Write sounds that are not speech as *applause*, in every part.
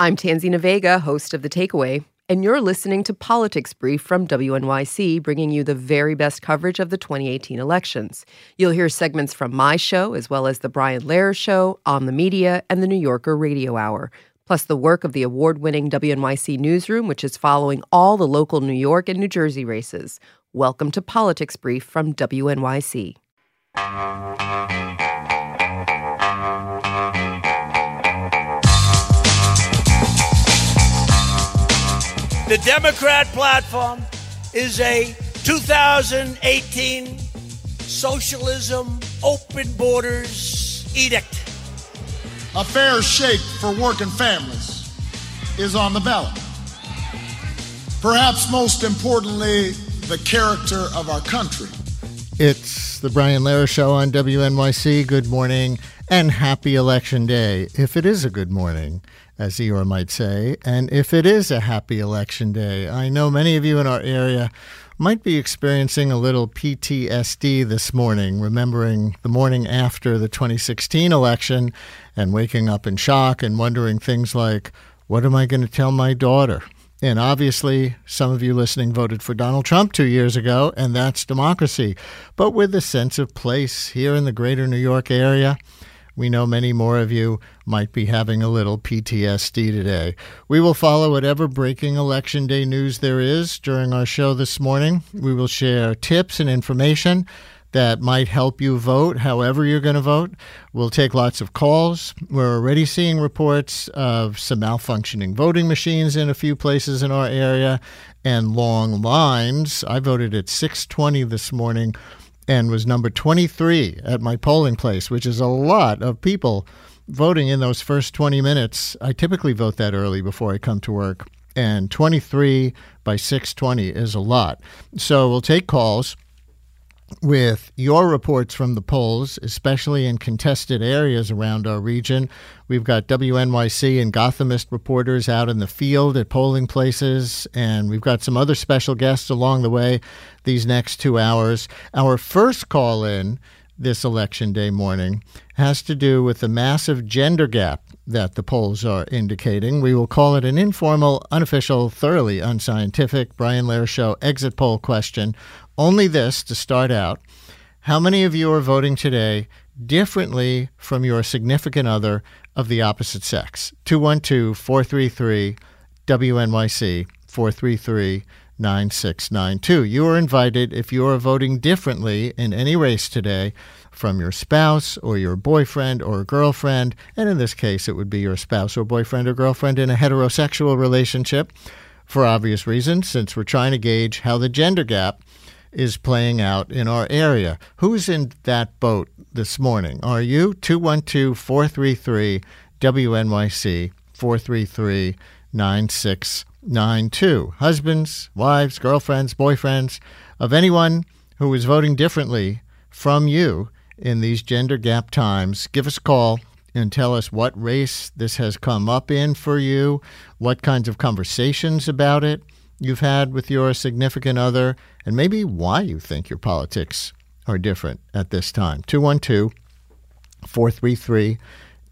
I'm Tanzina Vega, host of The Takeaway, and you're listening to Politics Brief from WNYC, bringing you the very best coverage of the 2018 elections. You'll hear segments from my show, as well as The Brian Lehrer Show, On the Media, and The New Yorker Radio Hour, plus the work of the award winning WNYC Newsroom, which is following all the local New York and New Jersey races. Welcome to Politics Brief from WNYC. The Democrat platform is a 2018 socialism, open borders edict. A fair shake for working families is on the ballot. Perhaps most importantly, the character of our country. It's the Brian Lehrer Show on WNYC. Good morning and happy election day, if it is a good morning as Eeyore might say, and if it is a happy election day. I know many of you in our area might be experiencing a little PTSD this morning, remembering the morning after the 2016 election and waking up in shock and wondering things like, what am I going to tell my daughter? And obviously, some of you listening voted for Donald Trump two years ago, and that's democracy. But with a sense of place here in the greater New York area, we know many more of you might be having a little PTSD today. We will follow whatever breaking election day news there is during our show this morning. We will share tips and information that might help you vote however you're going to vote. We'll take lots of calls. We're already seeing reports of some malfunctioning voting machines in a few places in our area and long lines. I voted at 6:20 this morning and was number 23 at my polling place, which is a lot of people voting in those first 20 minutes. I typically vote that early before I come to work, and 23 by 620 is a lot. So we'll take calls with your reports from the polls, especially in contested areas around our region. We've got WNYC and Gothamist reporters out in the field at polling places, and we've got some other special guests along the way these next two hours. Our first call in this election day morning has to do with the massive gender gap that the polls are indicating. We will call it an informal, unofficial, thoroughly unscientific Brian Lehrer Show exit poll question only this to start out. How many of you are voting today differently from your significant other of the opposite sex? 212 433 WNYC 433 9692. You are invited if you are voting differently in any race today from your spouse or your boyfriend or girlfriend, and in this case, it would be your spouse or boyfriend or girlfriend in a heterosexual relationship for obvious reasons, since we're trying to gauge how the gender gap is playing out in our area. Who's in that boat this morning? Are you? 212 433 WNYC 433 9692. Husbands, wives, girlfriends, boyfriends of anyone who is voting differently from you in these gender gap times, give us a call and tell us what race this has come up in for you, what kinds of conversations about it you've had with your significant other, and maybe why you think your politics are different at this time. 212 433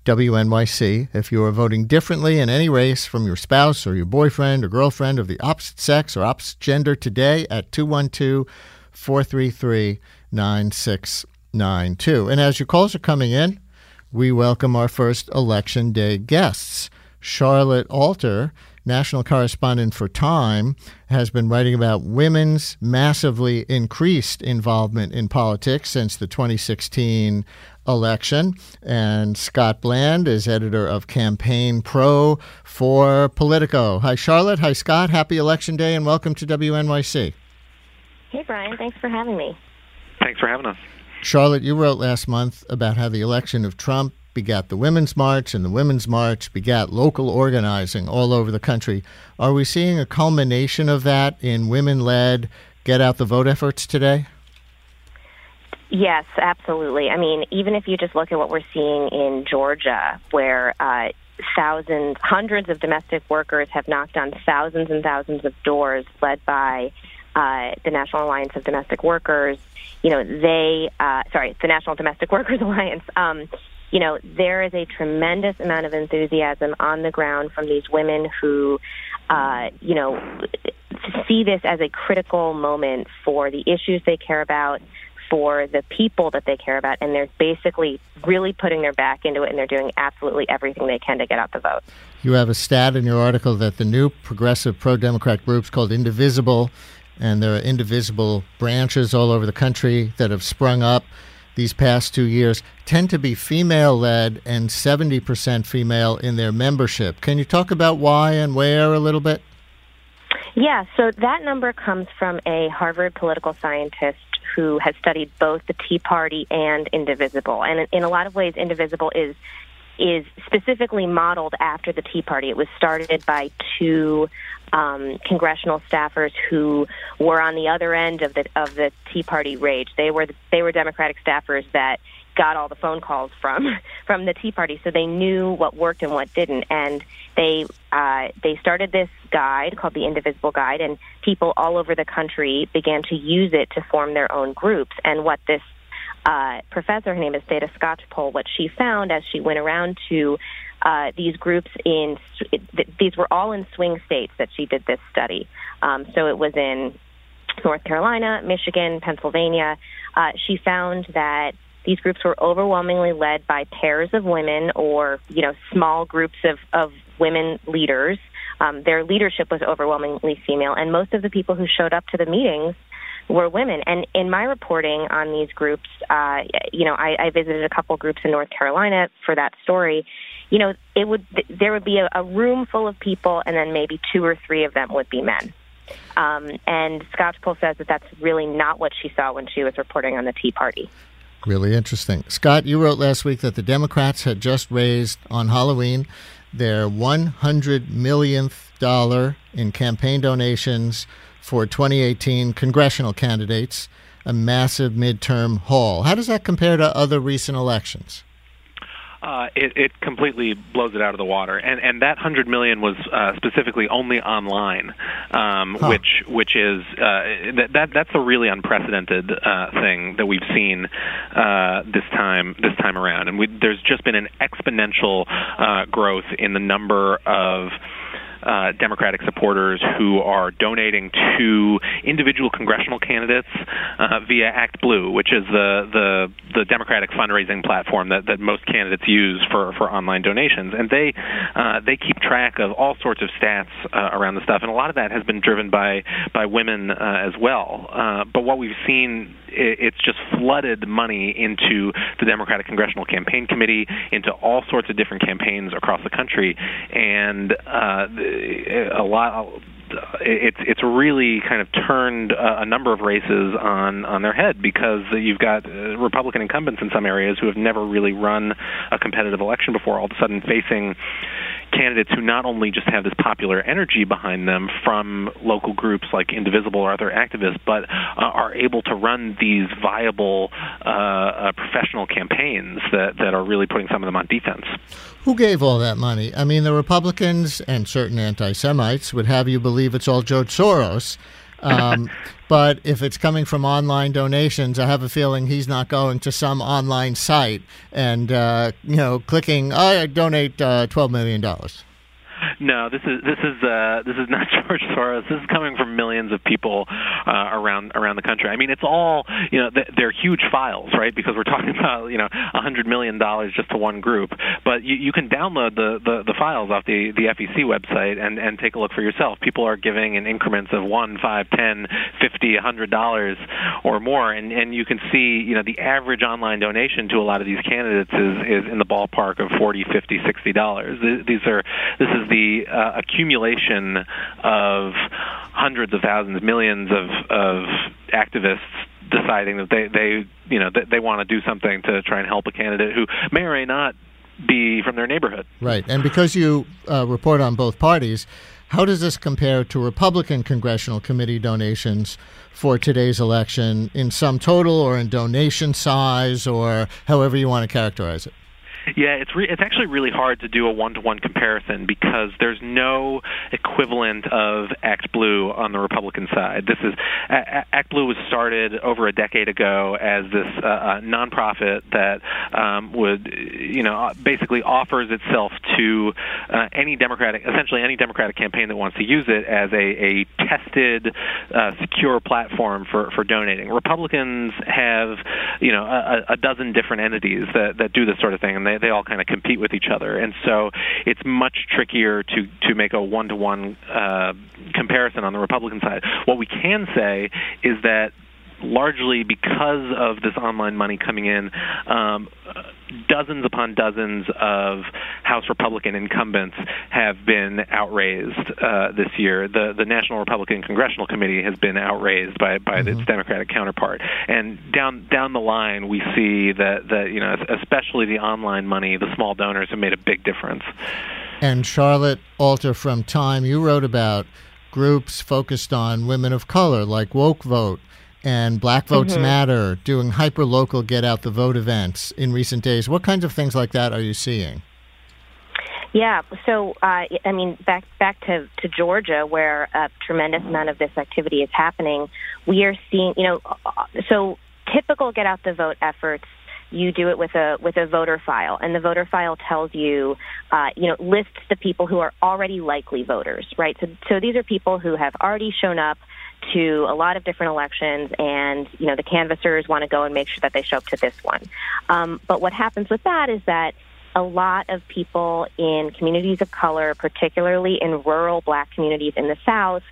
WNYC. If you are voting differently in any race from your spouse or your boyfriend or girlfriend of the opposite sex or opposite gender today at 212 433 9692. And as your calls are coming in, we welcome our first election day guests. Charlotte Alter national correspondent for Time, has been writing about women's massively increased involvement in politics since the 2016 election. And Scott Bland is editor of Campaign Pro for Politico. Hi, Charlotte. Hi, Scott. Happy Election Day and welcome to WNYC. Hey, Brian. Thanks for having me. Thanks for having us. Charlotte, you wrote last month about how the election of Trump begat the Women's March, and the Women's March begat local organizing all over the country. Are we seeing a culmination of that in women led get out the vote efforts today? Yes, absolutely. I mean, even if you just look at what we're seeing in Georgia, where uh, thousands, hundreds of domestic workers have knocked on thousands and thousands of doors, led by uh, the National Alliance of Domestic Workers. You know, they, uh, sorry, the National Domestic Workers *laughs* Alliance. Um, you know, there is a tremendous amount of enthusiasm on the ground from these women who, uh, you know, see this as a critical moment for the issues they care about, for the people that they care about, and they're basically really putting their back into it, and they're doing absolutely everything they can to get out the vote. You have a stat in your article that the new progressive pro Democrat groups called Indivisible, and there are indivisible branches all over the country that have sprung up these past two years, tend to be female led and 70% female in their membership. Can you talk about why and where a little bit? Yeah, so that number comes from a Harvard political scientist who has studied both the Tea Party and Indivisible. And in a lot of ways, Indivisible is is specifically modeled after the Tea Party. It was started by two um, congressional staffers who were on the other end of the of the Tea Party rage. They were they were Democratic staffers that got all the phone calls from *laughs* from the Tea Party, so they knew what worked and what didn't. And they uh, they started this guide called the Indivisible Guide, and people all over the country began to use it to form their own groups. And what this uh, professor, her name is Theda Skocpol, what she found as she went around to uh, these groups in these were all in swing states that she did this study. Um, so it was in North Carolina, Michigan, Pennsylvania. Uh, she found that these groups were overwhelmingly led by pairs of women or, you know, small groups of, of women leaders. Um, their leadership was overwhelmingly female, and most of the people who showed up to the meetings were women. And in my reporting on these groups, uh, you know, I, I visited a couple groups in North Carolina for that story. You know, it would there would be a, a room full of people, and then maybe two or three of them would be men. Um, and Skocpol says that that's really not what she saw when she was reporting on the Tea Party. Really interesting. Scott, you wrote last week that the Democrats had just raised on Halloween their 100 millionth dollar in campaign donations for 2018 congressional candidates, a massive midterm haul. How does that compare to other recent elections? uh, it, it completely blows it out of the water. And and that hundred million was uh, specifically only online, um, huh. which which is uh, that, that that's a really unprecedented uh, thing that we've seen uh, this time this time around. And we, there's just been an exponential uh, growth in the number of uh, Democratic supporters who are donating to individual congressional candidates uh, via Act Blue, which is the, the the Democratic fundraising platform that, that most candidates use for, for online donations, and they uh, they keep track of all sorts of stats uh, around the stuff, and a lot of that has been driven by by women uh, as well. But what we've seen it's just flooded money into the Democratic Congressional Campaign Committee, into all sorts of different campaigns across the country, and uh, a lot it's it's really kind of turned a, number of races on on their head because you've got uh, Republican incumbents in some areas who have never really run a competitive election before, all of a sudden facing candidates who not only just have this popular energy behind them from local groups like Indivisible or other activists, but uh, are able to run these viable uh, uh, professional campaigns that, that are really putting some of them on defense. Who gave all that money? I mean, the Republicans and certain anti Semites would have you believe it's all George Soros. Um, *laughs* but if it's coming from online donations, I have a feeling he's not going to some online site and uh, you know clicking I donate uh, twelve million dollars. No, this is this is uh, this is *laughs* not George Soros. This is coming from millions of people uh, around around the country. I mean, it's all you know. They're huge files, right? Because we're *laughs* talking about you know a hundred million dollars just to one group. But you, you can download the, the the files off the the FEC website and and take a look for yourself. People are giving in increments of one, five, ten, fifty, a hundred dollars or more, and and you can see you know the average online donation to a lot of these candidates is is in the ballpark of forty, fifty, sixty dollars. These are this is the uh, accumulation of hundreds of thousands, millions of, of activists deciding that they, they you know, that they want to do something to try and help a candidate who may or may not be from their neighborhood. Right. And because you uh, report on both parties, how does this compare to Republican congressional committee donations for today's election in sum total or in donation size or however you want to characterize it? Yeah, it's re- it's actually really hard to do a one-to-one comparison because there's no equivalent of Act Blue on the Republican side. This is Act Blue was started over a decade ago as this uh, uh, nonprofit that um, would, you know, basically offers itself to uh, any Democratic, essentially any Democratic campaign that wants to use it as a, a tested, uh, secure platform for for donating. Republicans have, you know, a, a dozen different entities that that do this sort of thing, and they they all kind of compete with each other, and so it's much trickier to to make a one to one comparison on the Republican side. What we can say is that largely because of this online money coming in, um, dozens upon dozens of House Republican incumbents have been outraised uh, this year. The the National Republican Congressional Committee has been outraised by by mm-hmm. its Democratic counterpart, and down down the line we see that that you know especially the online money, the small donors have made a big difference. And Charlotte Alter from Time, you wrote about groups focused on women of color, like Woke Vote and Black Votes mm-hmm. Matter, doing hyper local get out the vote events in recent days. What kinds of things like that are you seeing? Yeah, so uh, I mean, back back to, to Georgia, where a tremendous amount of this activity is happening. We are seeing, you know, so typical get out the vote efforts you do it with a with a voter file, and the voter file tells you, uh, you know, lists the people who are already likely voters, right? So, so these are people who have already shown up to a lot of different elections, and you know the canvassers want to go and make sure that they show up to this one. Um, but what happens with that is that a lot of people in communities of color, particularly in rural black communities in the South,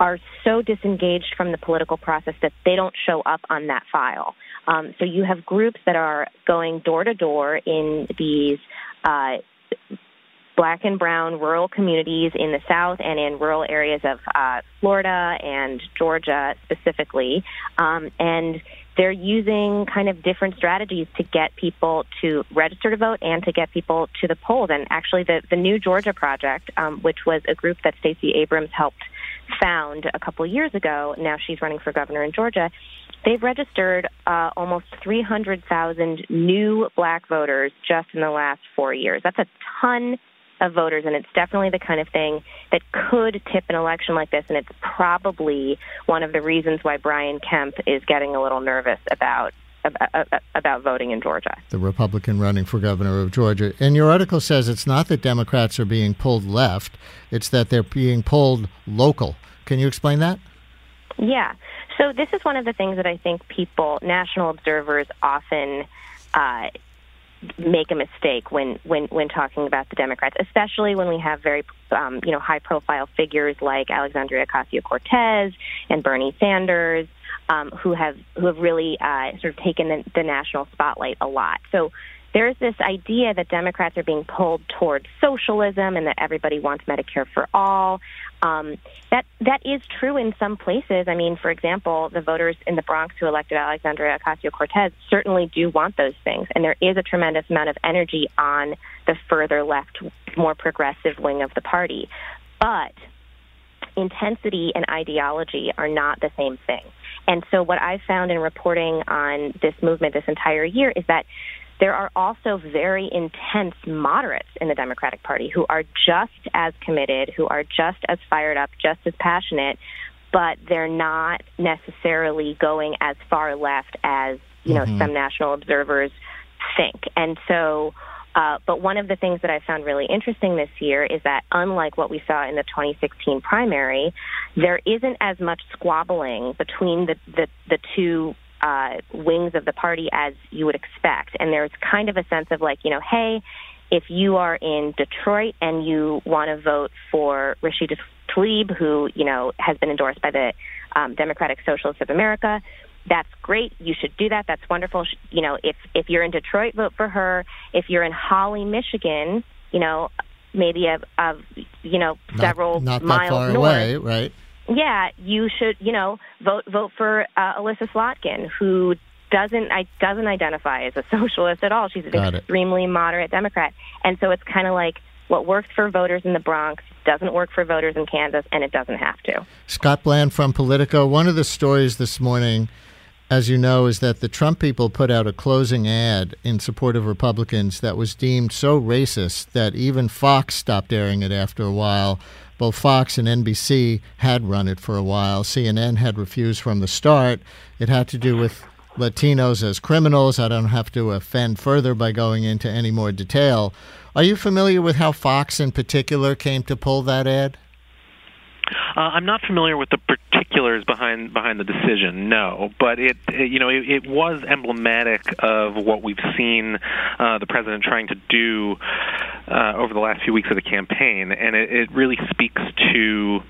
are so disengaged from the political process that they don't show up on that file. Um, so you have groups that are going door to door in these uh, black and brown rural communities in the South and in rural areas of uh, Florida and Georgia specifically. Um, and they're using kind of different strategies to get people to register to vote and to get people to the polls. And actually, the, the New Georgia Project, um, which was a group that Stacey Abrams helped found a couple years ago, now she's running for governor in Georgia. They've registered uh, almost 300,000 new black voters just in the last four years. That's a ton of voters, and it's definitely the kind of thing that could tip an election like this. And it's probably one of the reasons why Brian Kemp is getting a little nervous about about voting in Georgia. The Republican running for governor of Georgia. And your article says it's not that Democrats are being pulled left, it's that they're being pulled local. Can you explain that? Yeah. So this is one of the things that I think people, national observers, often uh, make a mistake when when when talking about the Democrats, especially when we have very um, you know high profile figures like Alexandria Ocasio Cortez and Bernie Sanders, um, who have who have really uh, sort of taken the, the national spotlight a lot. So there's this idea that Democrats are being pulled towards socialism and that everybody wants Medicare for all. Um, that that is true in some places. I mean, for example, the voters in the Bronx who elected Alexandria Ocasio Cortez certainly do want those things, and there is a tremendous amount of energy on the further left, more progressive wing of the party. But intensity and ideology are not the same thing. And so, what I've found in reporting on this movement this entire year is that there are also very intense moderates in the Democratic Party who are just as committed, who are just as fired up, just as passionate, but they're not necessarily going as far left as, you know, mm-hmm. some national observers think. And so uh, but one of the things that I found really interesting this year is that unlike what we saw in the 2016 primary, there isn't as much squabbling between the, the, the two uh, wings of the party as you would expect. And there's kind of a sense of like, you know, hey, if you are in Detroit and you want to vote for Rashida Tlaib, who, you know, has been endorsed by the um, Democratic Socialists of America, that's great. You should do that. That's wonderful. You know, if if you're in Detroit, vote for her. If you're in Holly, Michigan, you know, maybe a, a you know several not, not miles far north, away, right? Yeah, you should, you know, vote vote for uh, Elissa Slotkin, who doesn't I, doesn't identify as a *laughs* socialist at all. She's an Got extremely it. moderate Democrat, and so it's kind of like what works for voters in the Bronx doesn't work for voters in Kansas, and it doesn't have to. Scott Bland from Politico. One of the stories this morning as you know, is that the Trump people put out a closing ad in support of Republicans that was deemed so racist that even Fox stopped airing it after a while. Both Fox and NBC had run it for a while. CNN had refused from the start. It had to do with Latinos as criminals. I don't have to offend further by going into any more detail. Are you familiar with how Fox in particular came to pull that ad? Uh, I'm not familiar with the particulars behind behind the decision, no, but it, it you know it, it, was emblematic of what we've seen uh, the president trying to do uh, over the last few weeks of the campaign, and it, it really speaks to.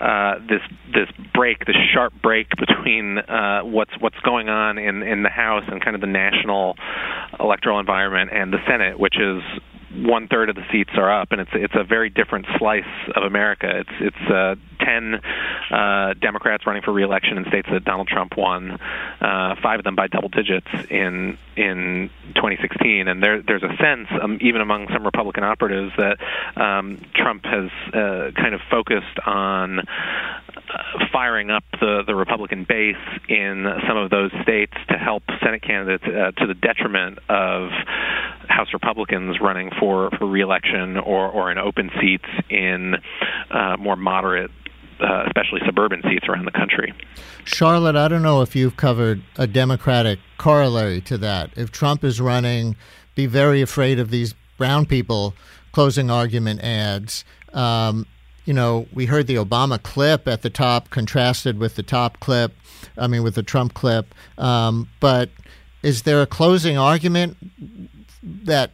Uh, this this break, this sharp break between uh, what's what's going on in in the House and kind of the national electoral environment and the Senate, which is one third of the seats are up, and it's it's a very different slice of America. It's it's uh, ten uh, Democrats running for reelection in states that Donald Trump won, uh, five of them by double digits in in 2016, and there there's a sense, um, even among some Republican operatives, that um, Trump has uh, kind of focused on uh, firing up the, the Republican base in some of those states to help Senate candidates uh, to the detriment of House Republicans running for, for reelection or, or in open seats in uh, more moderate uh, especially suburban seats around the country. Charlotte, I don't know if you've covered a Democratic corollary to that. If Trump is running, be very afraid of these brown people closing argument ads. Um, you know, we heard the Obama clip at the top contrasted with the top clip, I mean, with the Trump clip. Um, but is there a closing argument that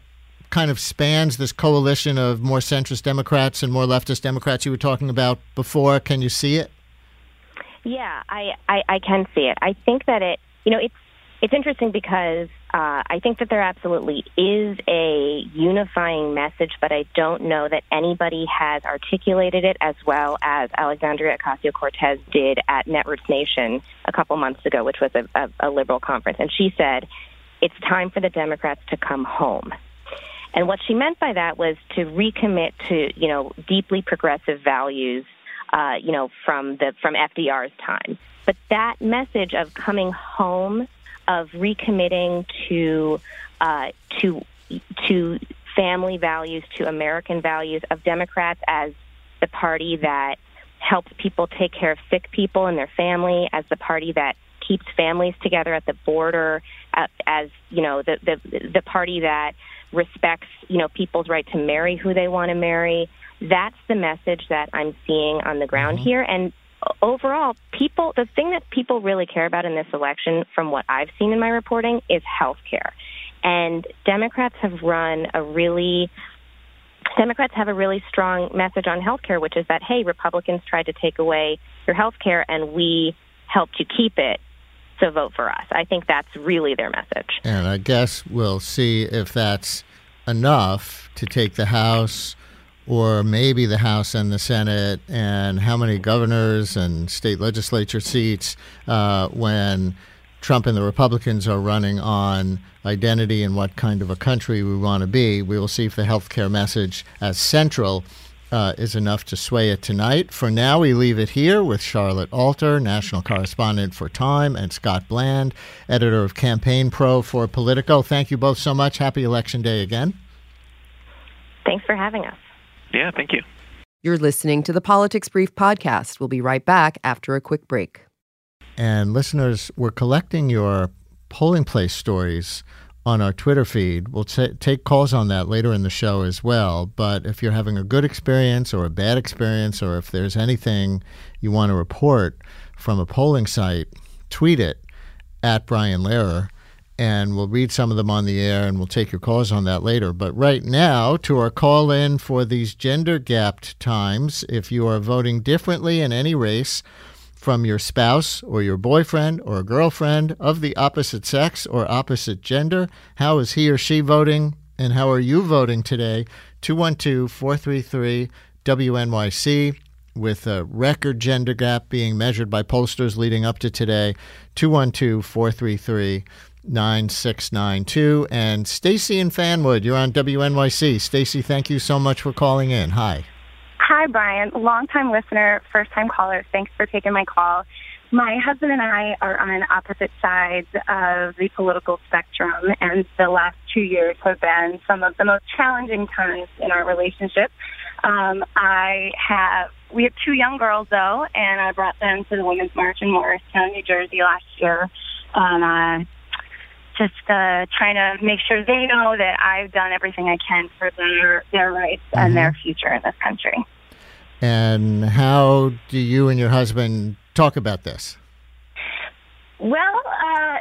kind of spans this coalition of more centrist Democrats and more leftist Democrats you were talking about before? Can you see it? Yeah, I, I, I can see it. I think that it, you know, it's it's interesting because uh, I think that there absolutely is a unifying message, but I don't know that anybody has articulated it as well as Alexandria Ocasio Cortez did at Netroots Nation a couple months ago, which was a, a, a liberal conference. And she said, it's time for the Democrats to come home. And what she meant by that was to recommit to, you know, deeply progressive values, uh, you know, from the from FDR's time. But that message of coming home of recommitting to uh, to to family values, to American values, of Democrats as the party that helps people take care of sick people and their family, as the party that keeps families together at the border, uh, as you know the the the party that respects you know people's right to marry who they want to marry. That's the message that I'm seeing on the ground mm-hmm. here, and overall, people, the thing that people really care about in this election, from what I've seen in my reporting, is health care. And Democrats have run a really Democrats have a really strong message on health care, which is that, hey, Republicans tried to take away your health care and we helped you keep it. So vote for us. I think that's really their message. And I guess we'll see if that's enough to take the House or maybe the House and the Senate, and how many governors and state legislature seats uh, when Trump and the Republicans are running on identity and what kind of a country we want to be. We will see if the health care message as central uh, is enough to sway it tonight. For now, we leave it here with Charlotte Alter, national correspondent for Time, and Scott Bland, editor of Campaign Pro for Politico. Thank you both so much. Happy Election Day again. Thanks for having us. Yeah, thank you. You're listening to the Politics Brief podcast. We'll be right back after a quick break. And listeners, we're collecting your polling place stories on our Twitter feed. We'll t- take calls on that later in the show as well. But if you're having a good experience or a bad experience, or if there's anything you want to report from a polling site, tweet it at Brian Lehrer and we'll read some of them on the air and we'll take your calls on that later. But right now, to our call in for these gender gapped times, if you are voting differently in any race from your spouse or your boyfriend or girlfriend of the opposite sex or opposite gender, how is he or she voting and how are you voting today? 212 433 WNYC with a record gender gap being measured by pollsters leading up to today. 212 433 9692. And Stacy in Fanwood, you're on WNYC. Stacy, thank you so much for calling in. Hi. Hi, Brian. Longtime listener, first time caller. Thanks for taking my call. my husband and I are on opposite sides of the political spectrum, and the last two years have been some of the most challenging times in our relationship. Um, I have we have two young girls though, and I brought them to the Women's March in Morristown, New Jersey last year. Um, uh, just uh, trying to make sure they know that I've done everything I can for their their rights mm-hmm. and their future in this country. And how do you and your husband talk about this? Well, uh,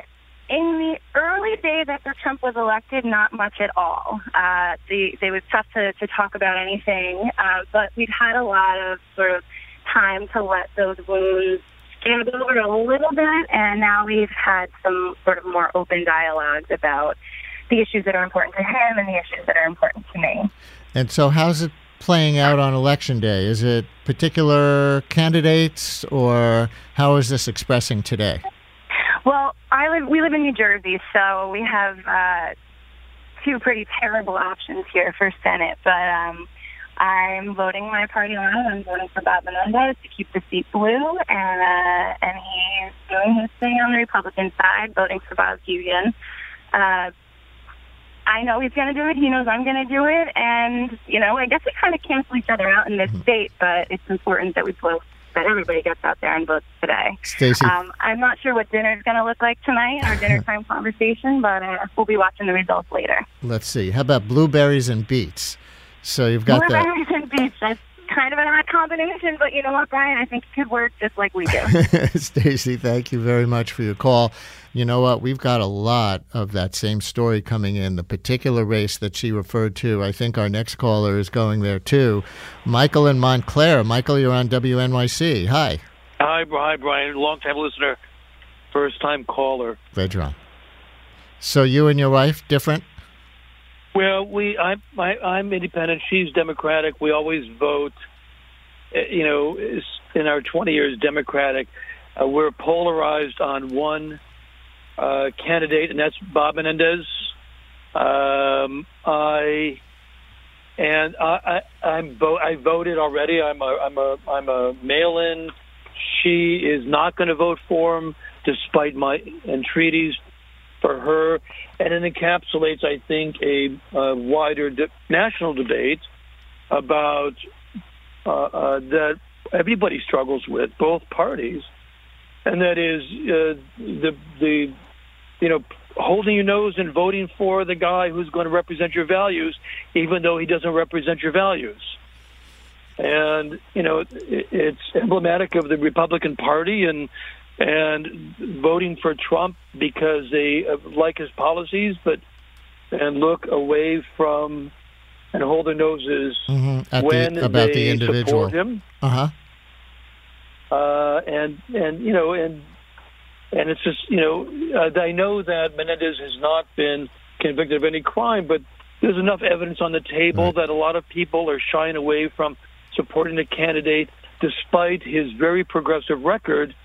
in the early days after Trump was elected, not much at all. Uh, the, it was tough to, to talk about anything, uh, but we've had a lot of sort of time to let those wounds scab over a little bit, and now we've had some sort of more open dialogues about the issues that are important to him and the issues that are important to me. And so, how's it playing out on election day? Is it particular candidates, or how is this expressing today? Well, I live. We live in New Jersey, so we have uh, two pretty terrible options here for Senate. But um, I'm voting my party line. I'm voting for Bob Menendez to keep the seat blue, and uh, and he's doing his thing on the Republican side, voting for Bob Hugin. Uh, I know he's going to do it. He knows I'm going to do it, and you know, I guess we kind of cancel each other out in this mm-hmm. state. But it's important that we both that everybody gets out there and votes today. Stacey. Um, I'm not sure what dinner is going to look like tonight, our dinner *laughs* time conversation, but uh, we'll be watching the results later. Let's see. How about blueberries and beets? So you've got blueberries and beets. That's kind of an odd combination, but you know what, Brian? I think it could work just like we do. *laughs* Stacey, thank you very much for your call. You know what? We've got a lot of that same story coming in. The particular race that she referred to, I think our next caller is going there too. Michael in Montclair. Michael, you're on WNYC. Hi. Hi, hi, Brian. Long time listener, first time caller. Vedran. So you and your wife different? Well, we I'm I, I'm independent. She's Democratic. We always vote. Eh, you know, in our 20 years Democratic, uh, we're polarized on one uh, candidate, and that's Bob Menendez. Um, I and I, I I'm vo- I voted already. I'm a I'm a I'm a mail-in. She is not going to vote for him, despite my entreaties for her, and it encapsulates, I think, a, a wider de- national debate about uh, uh, that everybody struggles with, both parties, and that is uh, the the you know holding your nose and voting for the guy who's going to represent your values, even though he doesn't represent your values. And you know, it, it's emblematic of the Republican Party and and voting for Trump because they uh, like his policies, but and look away from and hold their noses mm-hmm. when the, about they the individual. support him. Uh-huh. Uh, and and you know and and it's just you know uh, I know that Menendez has not been convicted of any crime, but there's enough evidence on the table right. that a lot of people are shying away from supporting a candidate despite his very progressive record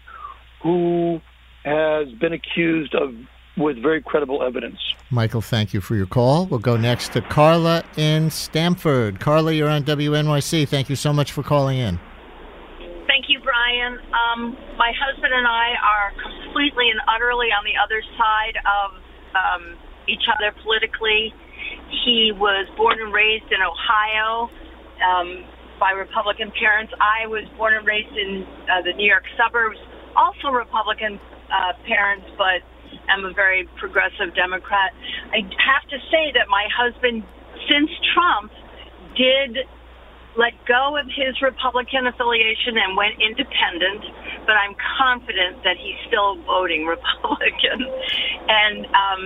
who has been accused of with very credible evidence. Michael, thank you for your call. We'll go next to Carla in Stamford. Carla, you're on WNYC. Thank you so much for calling in. Thank you, Brian. Um, my husband and I are completely and utterly on the other side of um, each other politically. He was born and raised in Ohio um, by Republican parents. I was born and raised in uh, the New York suburbs also Republican uh, parents, but I'm a very progressive Democrat. I have to say that my husband, since Trump, did let go of his Republican affiliation and went independent, but I'm confident that he's still voting *laughs* Republican. And um,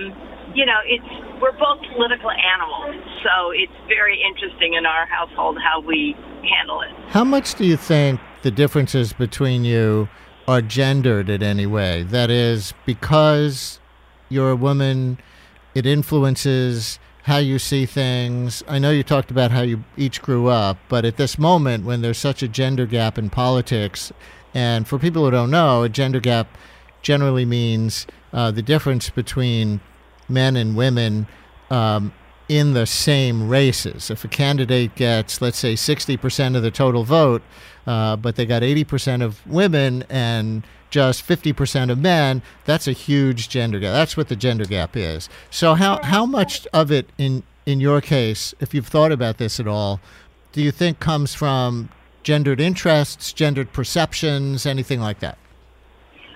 you know, it's we're both political animals, so it's very interesting in our household how we handle it. How much do you think the differences between you are gendered in any way. That is, because you're a woman, it influences how you see things. I know you talked about how you each grew up, but at this moment, when there's such a gender gap in politics, and for people who don't know, a gender gap generally means uh, the difference between men and women um, in the same races. If a candidate gets, let's say, 60% of the total vote, uh, but they got 80% of women and just 50% of men, that's a huge gender gap. That's what the gender gap is. So how how much of it in in your case, if you've thought about this at all, do you think comes from gendered interests, gendered perceptions, anything like that?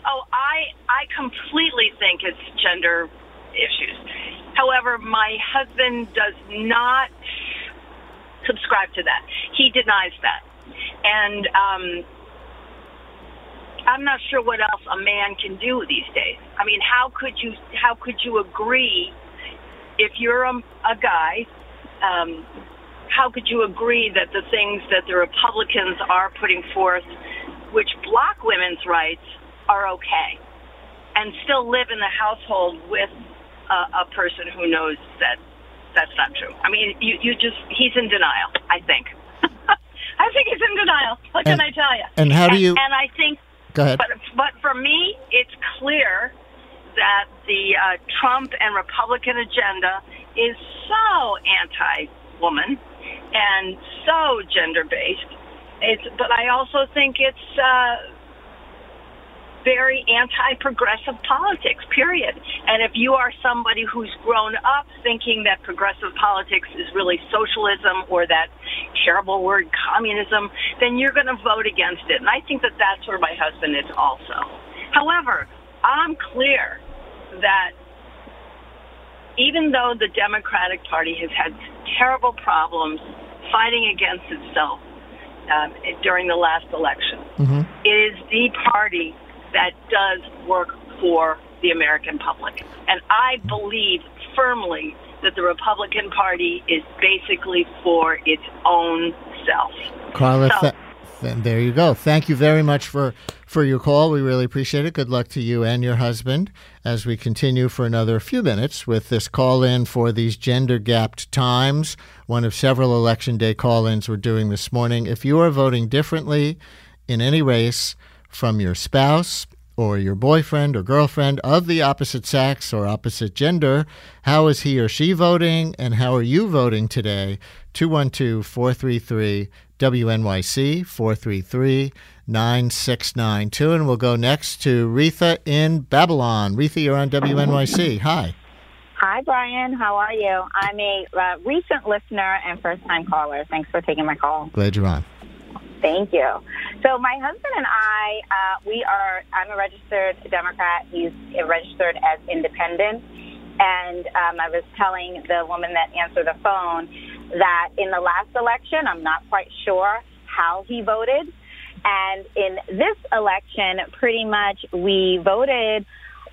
Oh, I I completely think it's gender issues. However, my husband does not subscribe to that. He denies that, and um, I'm not sure what else a man can do these days. I mean, how could you how could you agree if you're a, a guy? Um, how could you agree that the things that the Republicans are putting forth, which block women's rights, are okay, and still live in the household with a, a person who knows that that's not true? I mean, you you just he's in denial. I think. *laughs* I think he's in denial. What And- can I tell you? and how do you- And, and I think Go ahead. but but for me, it's clear that the uh, Trump and Republican agenda is so anti-woman and so gender-based. It's but I also think it's uh, very anti-progressive politics. Period. And if you are somebody who's grown up thinking that progressive politics is really socialism or that terrible word communism, then you're going to vote against it. And I think that that's where my husband is also. However, I'm clear that even though the Democratic Party has had terrible problems fighting against itself um, during the last election, it is the party that does work for the American public. And I believe firmly that the Republican Party is basically for its own self. Carla, So- th- there you go. Thank you very much for, for your call. We really appreciate it. Good luck to you and your husband as we continue for another few minutes with this call in for these gender gapped times. One of several election day call ins we're doing this morning. If you are voting differently in any race from your spouse, or your boyfriend or girlfriend of the opposite sex or opposite gender, how is he or she voting and how are you voting today? 212 433 WNYC 433 9692. And we'll go next to Retha in Babylon. Retha, you're on WNYC. Hi. Hi, Brian. How are you? I'm a uh, recent listener and first time caller. Thanks for taking my call. Glad you're on. Thank you. So, my husband and I, uh, we are, I'm a registered Democrat. He's registered as independent. And um, I was telling the woman that answered the phone that in the last election, I'm not quite sure how he voted. And in this election, pretty much we voted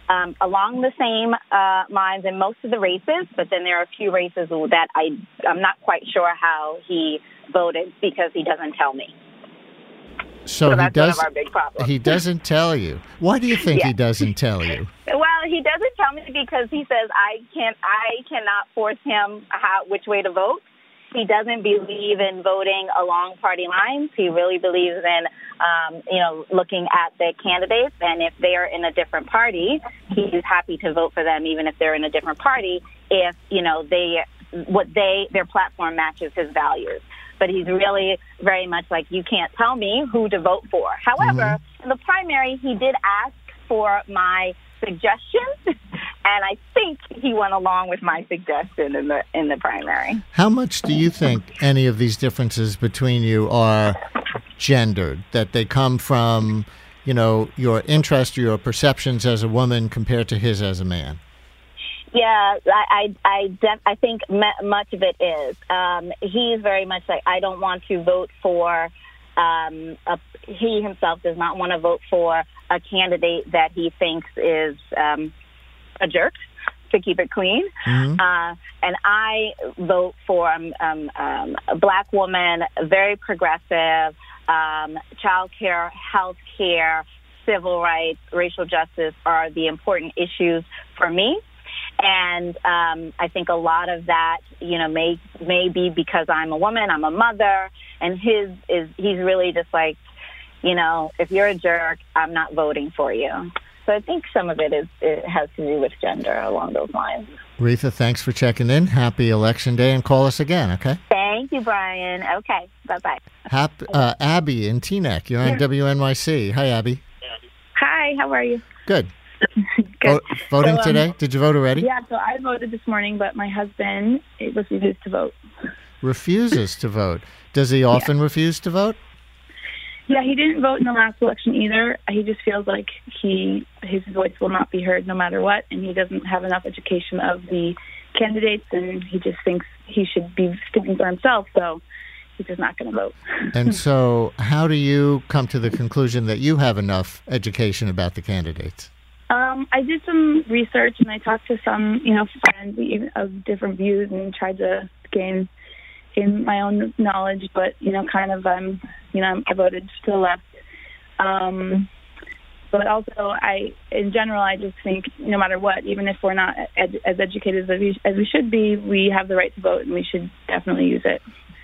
um, along the same uh, lines in most of the races, but then there are a few races that I, I'm not quite sure how he voted because he doesn't tell me. So, So he does. one of our big problems. He doesn't tell you. Why do you think he doesn't tell you? Well, he doesn't tell me because he says I can't. I cannot force him how which way to vote. He doesn't believe in voting along party lines. He really believes in, um, you know, looking at the candidates, and if they are in a different party, he's happy to vote for them, even if they're in a different party. If you know they, what they, their platform matches his values. But he's really very much like you can't tell me who to vote for. However, mm-hmm. in the primary, he did ask for my suggestions, *laughs* and I think he went along with my suggestion in the in the primary. How much do you think any of these differences between you are gendered? That they come from, you know, your interest or your perceptions as a woman compared to his as a man? Yeah, I I I, def- I think much of it is. Um, he's very much like I don't want to vote for. Um, a, he himself does not want to vote for a candidate that he thinks is um, a jerk. To keep it clean, uh, and I vote for um, um, um, a black woman, very progressive, um, child care, health care, civil rights, racial justice are the important issues for me. And um, I think a lot of that, you know, may may be because I'm a woman, I'm a mother, and his is he's really just like, you know, if you're a jerk, I'm not voting for you. So I think some of it is it has to do with gender along those lines. Retha, thanks for checking in. Happy election day and call us again, okay? Thank you, Brian. Okay, bye bye. Hap, uh, Abby in Teaneck, you're on WNYC. Hi, Abby. Hi. how are you? Good. Good. voting So, um, today? Did you vote already? Yeah, so I voted this morning, but my husband refuses to vote. Refuses to vote. Does he *laughs* often refuse to vote? Yeah, he didn't vote in the last election either. He just feels like he his voice will not be heard no matter what, and he doesn't have enough education of the candidates, and he just thinks he should be speaking for himself. So he's just not going to vote. *laughs* And so, how do you come to the conclusion that you have enough education about the candidates? Um, I did some research and I talked to some, you know, friends of different views and tried to gain gain my own knowledge. But you know, kind of, um, you know, I voted to the left. Um, but also, I, in general, I just think no matter what, even if we're not ed- as educated as we, as we should be, we have the right to vote and we should definitely use it.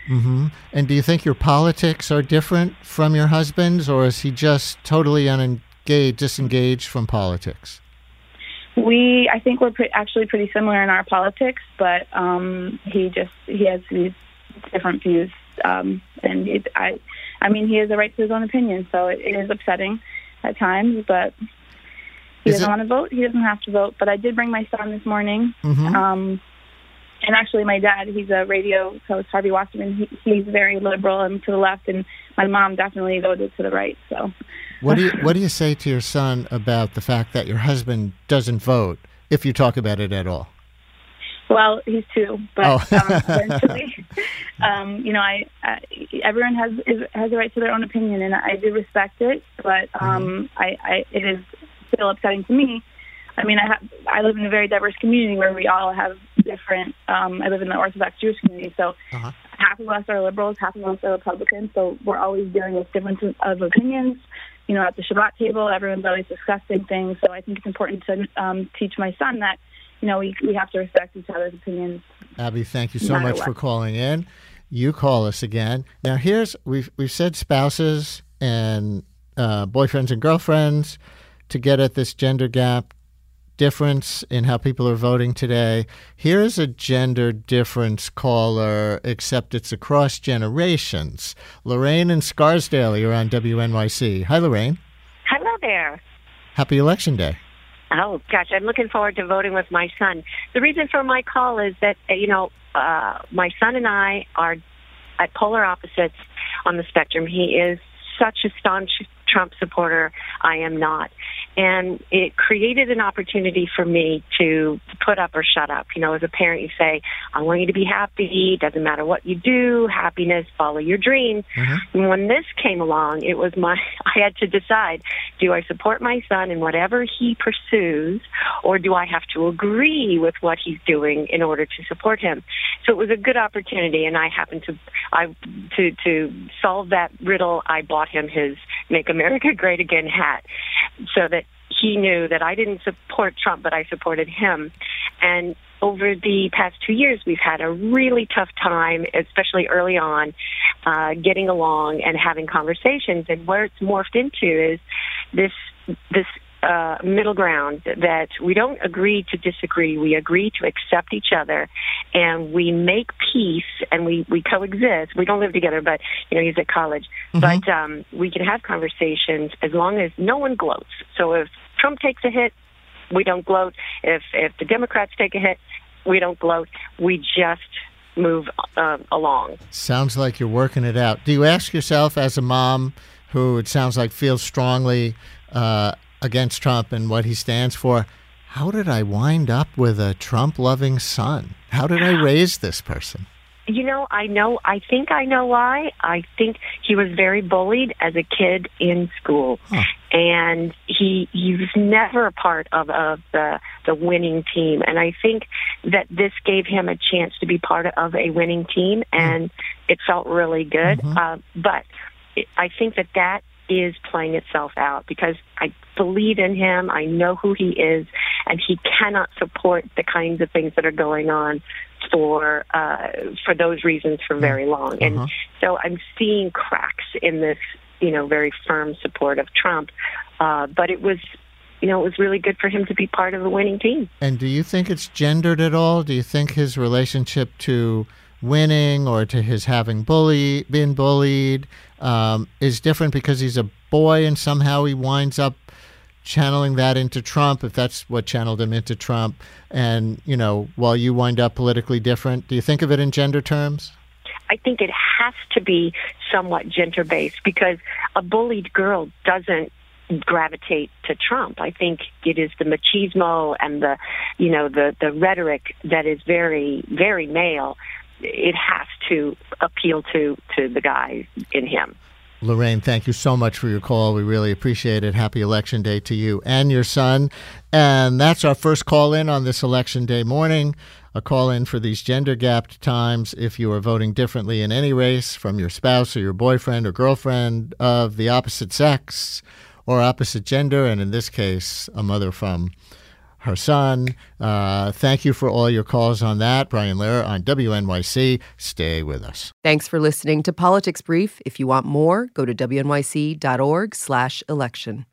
Mm-hmm. And do you think your politics are different from your husband's, or is he just totally unengaged, disengaged from politics? We, I think we're pre- actually pretty similar in our politics, but um, he just he has these different views, um, and it, I, I mean, he has a right to his own opinion, so it, it is upsetting at times, but he Is doesn't it- want to vote. He doesn't have to vote. But I did bring my son this morning, Mhm. um, and actually, my dad, he's a radio host, Harvey Wasserman. He, he's very liberal and to the left, and my mom definitely voted to the right. So. What do you What do you say to your son about the fact that your husband doesn't vote, if you talk about it at all? Well, he's two, but Oh. um, eventually, *laughs* um, you know, I, I everyone has is, has a right to their own opinion, and I do respect it. But um, I, I, it is still upsetting to me. I mean, I have I live in a very diverse community where we all have different. Um, I live in the Orthodox Jewish community, so half of us are liberals, half of us are Republicans. So we're always dealing with differences of opinions. You know, at the Shabbat table, everyone's always discussing things. So I think it's important to um, teach my son that you know we we have to respect each other's opinions. Abby, thank you so No much what. for calling in. You call us again. Now, here's we've we've said spouses and uh, boyfriends and girlfriends to get at this gender gap difference in how people are voting today. Here's a gender difference caller, except it's across generations. Lorraine in Scarsdale, you're on WNYC. Hi, Lorraine. Hello there. Happy Election Day. Oh gosh, I'm looking forward to voting with my son. The reason for my call is that uh, you know uh, my son and I are at polar opposites on the spectrum. He is such a staunch Trump supporter. I am not, and it created an opportunity for me to put up or shut up. You know, as a parent, you say, "I want you to be happy. Doesn't matter what you do. Happiness. Follow your dreams." Mm-hmm. And when this came along, it was my *laughs* I had to decide: do I support my son in whatever he pursues, or do I have to agree with what he's doing in order to support him? So it was a good opportunity, and I happened to I to to solve that riddle. I bought him his "Make America Great Again" hat, so that he knew that I didn't support Trump, but I supported him. And over the past two years, we've had a really tough time, especially early on, uh, getting along and having conversations. And where it's morphed into is this this uh, middle ground that we don't agree to disagree. We agree to accept each other, and we make peace, and we we coexist. We don't live together, but you know he's at college, but um, we can have conversations as long as no one gloats. So if Trump takes a hit, we don't gloat. If if the Democrats take a hit, we don't gloat. We just move uh, along. Sounds like you're working it out. Do you ask yourself, as a mom who it sounds like feels strongly uh, against Trump and what he stands for, how did I wind up with a Trump loving son? How did I *gasps* raise this person? You know, I know. I think I know why. I think he was very bullied as a kid in school, and he he was never a part of of the the winning team. And I think that this gave him a chance to be part of a winning team, and it felt really good. Uh, but it, I think that that is playing itself out because I believe in him. I know who he is, and he cannot support the kinds of things that are going on for uh, for those reasons for very long. And so I'm seeing cracks in this, you know, very firm support of Trump. Uh, but it was, you know, it was really good for him to be part of the winning team. And do you think it's gendered at all? Do you think his relationship to winning or to his having bully been bullied um, is different because he's a boy and somehow he winds up channeling that into Trump, if that's what channeled him into Trump, and you know, while you wind up politically different, do you think of it in gender terms? I think it has to be somewhat gender based because a bullied girl doesn't gravitate to Trump. I think it is the machismo and the, you know, the the rhetoric that is very very male. It has to appeal to to the guy in him. Lorraine, thank you so much for your call. We really appreciate it. Happy Election Day to you and your son. And that's our first call in on this Election Day morning. A call in for these gender gapped times if you are voting differently in any race from your spouse or your boyfriend or girlfriend of the opposite sex or opposite gender, and in this case, a mother from her son. Uh, thank you for all your calls on that. Brian Lehrer on WNYC. Stay with us. Thanks for listening to Politics Brief. If you want more, go to wnyc.org slash election.